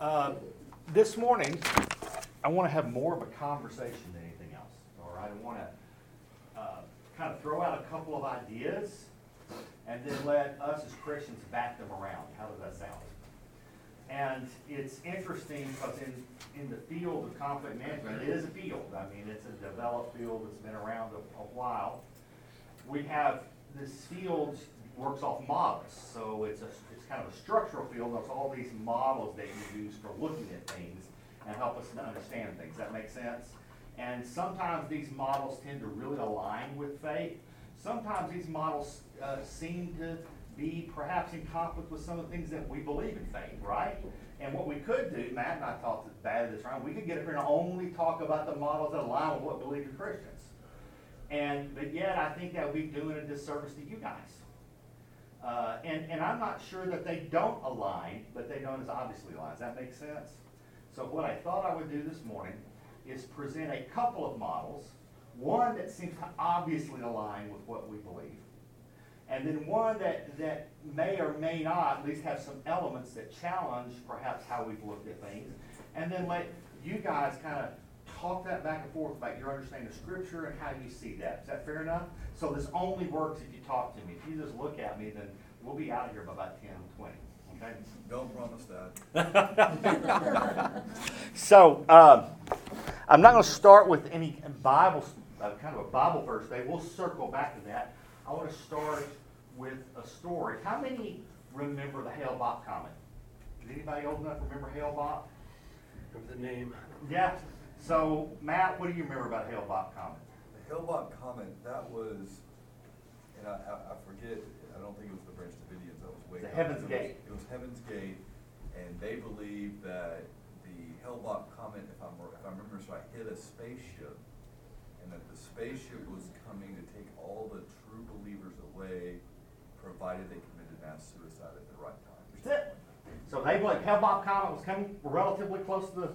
Uh, this morning, I want to have more of a conversation than anything else. All right, I want to uh, kind of throw out a couple of ideas and then let us as Christians back them around. How does that sound? And it's interesting because in, in the field of conflict management, it is a field. I mean, it's a developed field that's been around a, a while. We have this field works off models, so it's a it's kind of a structural field. There's all these models that you use for looking at things and help us to understand things. That makes sense. And sometimes these models tend to really align with faith. Sometimes these models uh, seem to be perhaps in conflict with some of the things that we believe in faith, right? And what we could do, Matt and I talked about this round, we could get up here and only talk about the models that align with what we believe in Christians. And but yet I think that would be doing a disservice to you guys. Uh, and, and I'm not sure that they don't align, but they don't as obviously align. Does that make sense? So what I thought I would do this morning is present a couple of models, one that seems to obviously align with what we believe, and then one that, that may or may not at least have some elements that challenge perhaps how we've looked at things, and then let you guys kind of talk that back and forth about your understanding of Scripture and how you see that. Is that fair enough? So this only works if you talk to me. If you just look at me, then we'll be out of here by about 10 20. Okay? Don't promise that. so um, I'm not going to start with any Bible, uh, kind of a Bible verse today. We'll circle back to that. I want to start with a story. How many remember the Hale-Bopp comet? Is anybody old enough to remember Hale-Bopp? Remember the name? Yeah. So, Matt, what do you remember about Hale-Bopp comet? The Hale-Bopp comet, that was, and I, I, I forget, I don't think it was the Branch Davidians, that was way. The back. Heaven's It was- Gate. It was Heaven's Gate, and they believed that the Hale-Bopp comet, if I'm, if I remember right, hit a spaceship, and that the spaceship was coming to take all the true believers away, provided they committed mass suicide at the right time. That's it. So they believed Hale-Bopp comet was coming relatively close to the,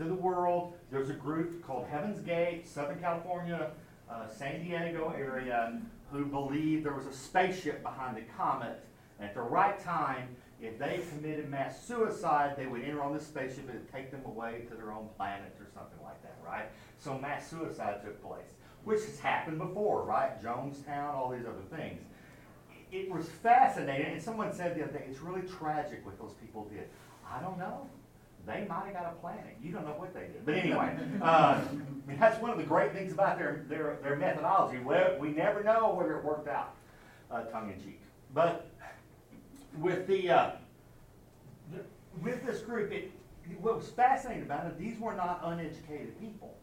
to the world. There's a group called Heaven's Gate, Southern California, uh, San Diego area, who believed there was a spaceship behind the comet. And at the right time, if they committed mass suicide, they would enter on this spaceship and take them away to their own planet or something like that, right? So mass suicide took place, which has happened before, right? Jonestown, all these other things it was fascinating, and someone said the other day, it's really tragic what those people did. I don't know. They might have got a planet. You don't know what they did. But anyway, uh, that's one of the great things about their, their, their methodology. We, we never know whether it worked out, uh, tongue in cheek. But with the, uh, the with this group, it, what was fascinating about it, these were not uneducated people.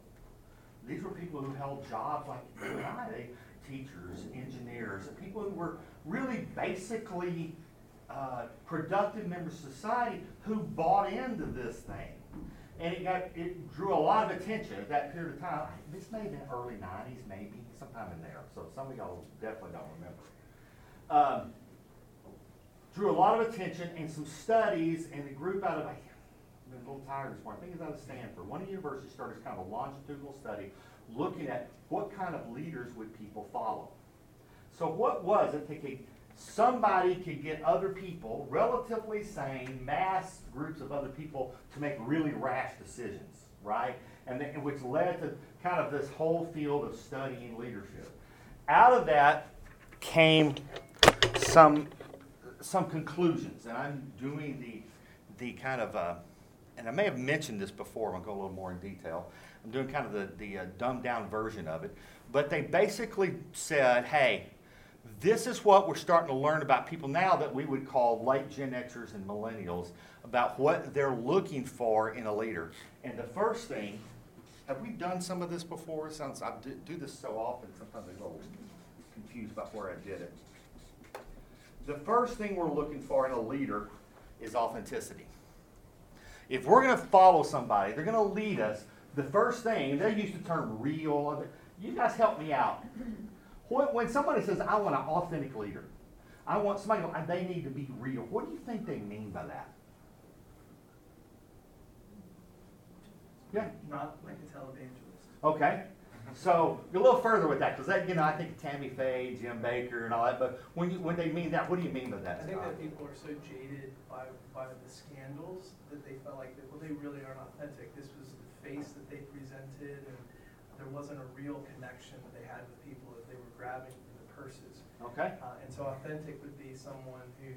These were people who held jobs like you and I, teachers, engineers, people who were really basically uh, productive members of society who bought into this thing. And it got it drew a lot of attention at that period of time. This may have been early '90s, maybe sometime in there. So some of y'all definitely don't remember. Um, drew a lot of attention and some studies, and a group out of I'm a little tired this morning. I think it's out of Stanford. One university started kind of a longitudinal study looking at what kind of leaders would people follow. So what was it could, somebody could get other people, relatively sane, mass groups of other people, to make really rash decisions, right? And which led to kind of this whole field of studying leadership. Out of that came some some conclusions, and I'm doing the the kind of uh, and I may have mentioned this before. I'm gonna go a little more in detail. I'm doing kind of the the uh, dumbed down version of it, but they basically said, "Hey, this is what we're starting to learn about people now that we would call late Gen Xers and millennials about what they're looking for in a leader." And the first thing, have we done some of this before? Sounds I do, this so often. Sometimes I get a little confused about where I did it. The first thing we're looking for in a leader is authenticity. If we're going to follow somebody, they're going to lead us. The first thing, they use the term real. You guys help me out. When somebody says, I want an authentic leader, I want somebody, and they need to be real. What do you think they mean by that? Yeah. Not like a televangelist. Okay. So, a little further with that, because that, you know, I think Tammy Faye, Jim Bakker and all that, but when you, when they mean that, what do you mean by that, I think that people are so jaded by, by the scandals that they felt like, that, well, they really aren't authentic. This was the face that they presented and there wasn't a real connection that they had with people that they were grabbing the purses. Okay, Uh, and so authentic would be someone who,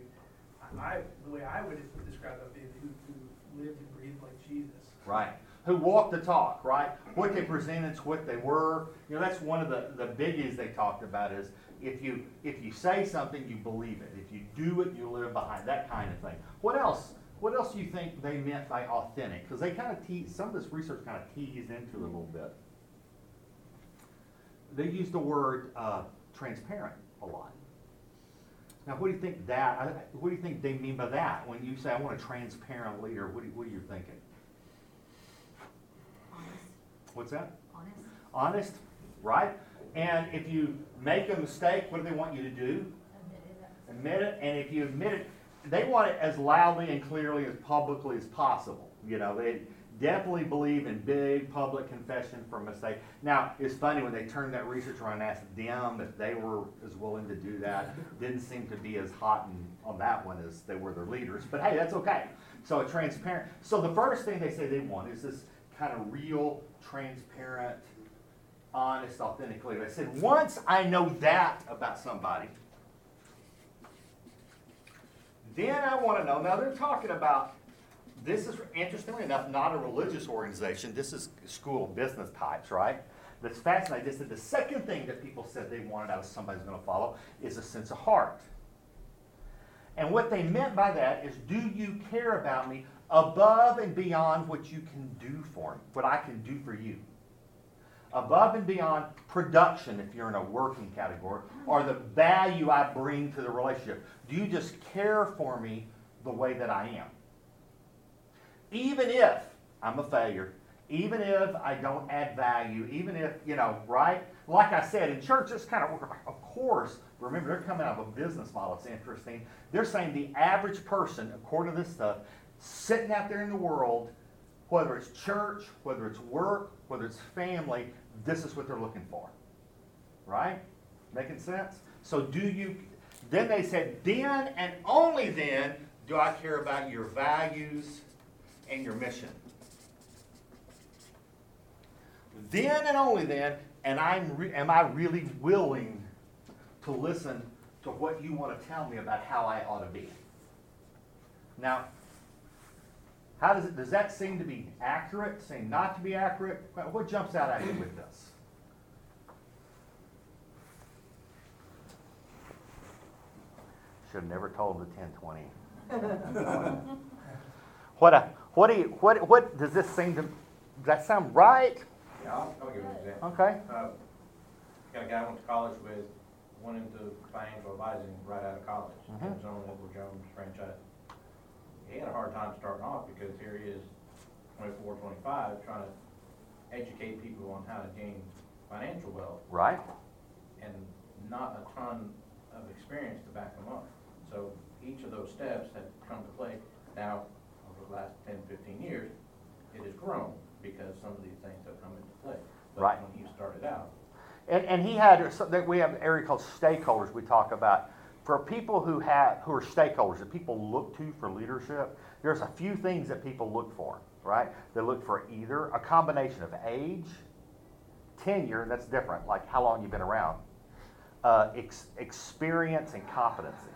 I, the way I would describe it would be who, who lived and breathed like Jesus. right. Who walked the talk, right? What they presented, what they were. You know, that's one of the, the biggies they talked about is if you, if you say something, you believe it. If you do it, you live behind, that kind of thing. What else? What else do you think they meant by authentic? Because they kind of tease, some of this research kind of teased into it a little bit. They use the word uh, transparent a lot. Now, what do you think that, what do you think they mean by that? When you say, I want a transparent leader, what, do what are you thinking? Honest, What's that? honest. Honest, right? And if you make a mistake, what do they want you to do? Admitted that- Admit it, and if you admit it, they want it as loudly and clearly as publicly as possible. You know, they definitely believe in big public confession for mistake. Now, it's funny when they turned that research around and asked them if they were as willing to do that. Didn't seem to be as hot on that one as they were their leaders, but hey, that's okay. So a transparent, so the first thing they say they want is this kind of real, transparent, honest, authentic leader. They said, once I know that about somebody, then I want to know. Now they're talking about this is interestingly enough not a religious organization. This is school business types, right? That's fascinating. They said the second thing that people said they wanted out of somebody who's going to follow is a sense of heart. And what they meant by that is, do you care about me above and beyond what you can do for me, what I can do for you? Above and beyond production, if you're in a working category, or the value I bring to the relationship. Do you just care for me the way that I am? Even if I'm a failure, even if I don't add value, even if, you know, right? Like I said, in church, it's kind of, of course, remember, they're coming out of a business model. It's interesting. They're saying the average person, according to this stuff, sitting out there in the world, whether it's church, whether it's work, whether it's family, this is what they're looking for. Right? Making sense? So do you, then they said, then and only then do I care about your values and your mission. Then and only then, and I'm re- am I really willing to listen to what you want to tell me about how I ought to be? Now, how does it, does that seem to be accurate, seem not to be accurate? What- jumps out at you with this? Should have never told the ten twenty. What, a- what do you, what, what, does this seem to, does that sound right? Yeah, I'll, I'll give you an example. Okay, Uh, Got a guy I went to college with, went into financial advising right out of college, Mhm. had his own Edward Jones franchise. He had a hard time starting off because here he is, 24, 25, trying to educate people on how to gain financial wealth right? and not a ton of experience to back them up. So each of those steps had come to play. Now, the last 10, 15 years, it has grown because some of these things have come into play. Right. When he started out, And, and he had, so that we have an area called stakeholders we talk about. For people who have, who are stakeholders, that people look to for leadership, there's a few things that people look for, right? They look for either a combination of age, tenure, that's different, like how long you've been around, uh, ex- experience and competency.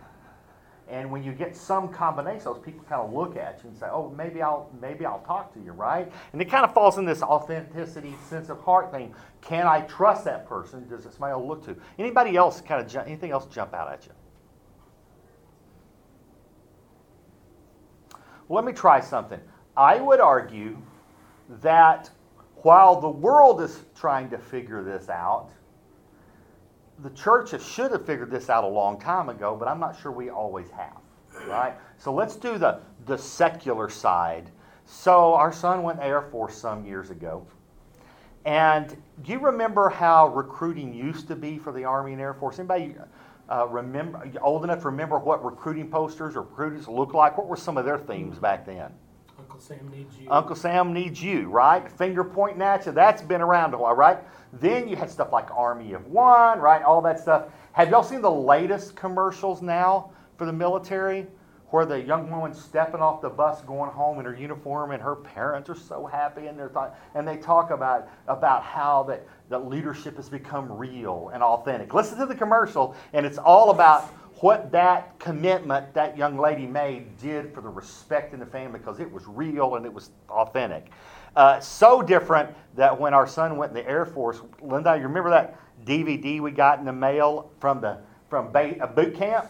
And when you get some combination, those people kind of look at you and say, "Oh, maybe I'll maybe I'll talk to you, right?" And it kind of falls in this authenticity, sense of heart thing. Can I trust that person? Does it smile look to? Anybody else kind of anything else jump out at you? Well, let me try something. I would argue that while the world is trying to figure this out, the church should have figured this out a long time ago, but I'm not sure we always have. Right? So let's do the, the secular side. So our son went Air Force some years ago. And do you remember how recruiting used to be for the Army and Air Force? Anybody uh, remember old enough to remember what recruiting posters or recruiters looked like? What were some of their themes back then? Uncle Sam needs you. Uncle Sam needs you, right? Finger pointing at you. That's been around a while, right? Then you had stuff like Army of One, right? All that stuff. Have y'all seen the latest commercials now for the military? Where the young woman's stepping off the bus going home in her uniform and her parents are so happy and they're thought, and they talk about about how that, that leadership has become real and authentic. Listen to the commercial and it's all about what that commitment that young lady made did for the respect in the family because it was real and it was authentic. Uh, so different that when our son went in the Air Force, Linda, you remember that DVD we got in the mail from the from ba- a boot camp?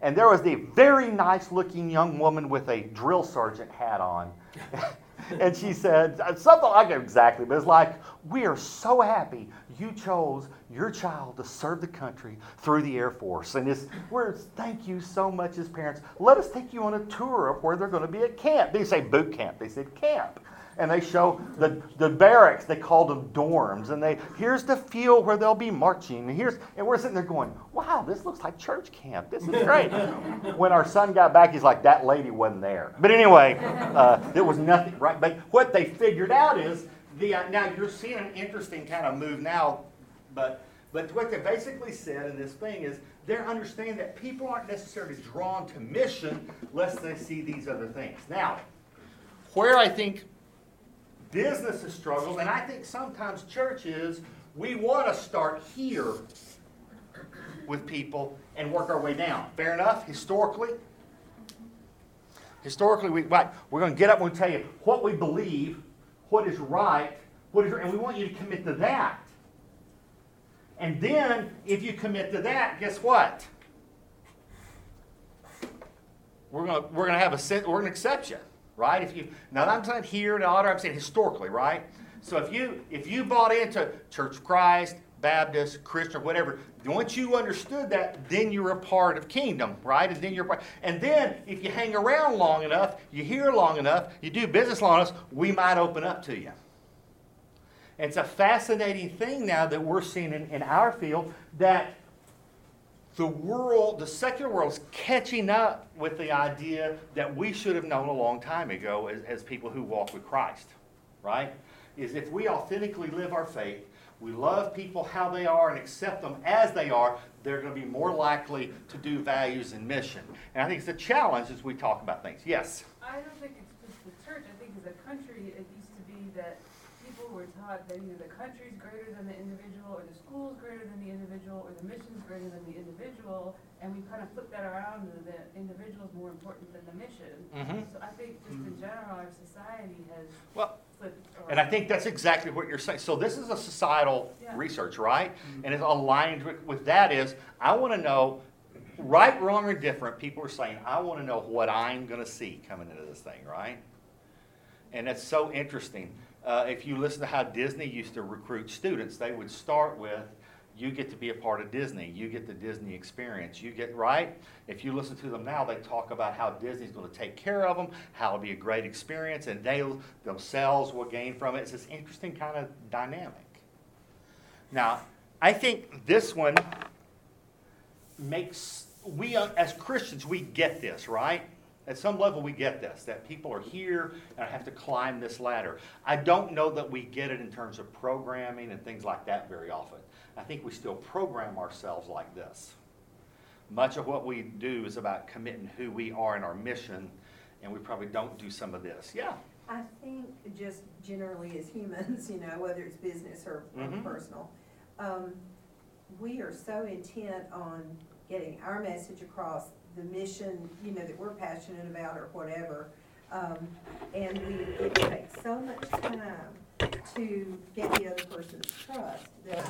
And there was the very nice looking young woman with a drill sergeant hat on. and she said something like exactly, but it's like, We are so happy you chose your child to serve the country through the Air Force. And it's, we're, thank you so much as parents. Let us take you on a tour of where they're going to be at camp. They say boot camp, they said camp and they show the, the barracks they called them dorms and they here's the field where they'll be marching and here's and we're sitting there going wow this looks like church camp this is great. When our son got back he's like that lady wasn't there. But anyway uh, there was nothing right? But what they figured out is the uh, now you're seeing an interesting kind of move now but but what they basically said in this thing is they're understanding that people aren't necessarily drawn to mission lest they see these other things. Now where i think businesses struggle, and I think sometimes churches, we want to start here with people and work our way down. Fair enough, historically. Historically, we, right, we're going to get up and tell you what we believe, what is right, what is, and we want you to commit to that. And then, if you commit to that, guess what? We're going to, we're going to have a, we're going to accept you right? If you now I'm saying here in order, I'm saying historically, right? So if you if you bought into Church of Christ, Baptist, Christian, whatever, once you understood that, then you're a part of kingdom, right? And then you're part, and then if you hang around long enough, you hear long enough, you do business long enough, we might open up to you. It's a fascinating thing now that we're seeing in, in our field that the world, the secular world, is catching up with the idea that we should have known a long time ago as, as people who walk with Christ, right? Is if we authentically live our faith, we love people how they are and accept them as they are, they're going to be more likely to do values and mission. And I think it's a challenge as we talk about things. Yes? I don't think it's just the church. I think as a country, it used to be that people were taught that either the country's greater than the individual, or the school's greater than the individual, or the mission's greater than the individual, and we kind of flipped that around, and the individual's more important than the mission. Mhm. So I think just in general, our society has Well, flipped around. And I think that's exactly what you're saying. So this is a societal Yeah. research, right? And it's aligned with, with that is, I want to know, right, wrong, or different, people are saying, I want to know what I'm going to see coming into this thing, right? And it's so interesting. Uh, if you listen to how Disney used to recruit students, they would start with, you get to be a part of Disney. You get the Disney experience. You get, right? If you listen to them now, they talk about how Disney's going to take care of them, how it'll be a great experience, and they themselves will gain from it. It's this interesting kind of dynamic. Now, I think this one makes, we as Christians, we get this, right? At some level, we get this that people are here and I have to climb this ladder. I don't know that we get it in terms of programming and things like that very often. I think we still program ourselves like this. Much of what we do is about committing who we are and our mission, and we probably don't do some of this. Yeah. I think just generally as humans, you know, whether it's business or Mhm. personal, um, we are so intent on getting our message across, the mission, you know, that we're passionate about or whatever. Um, and we, it takes so much time to get the other person's trust.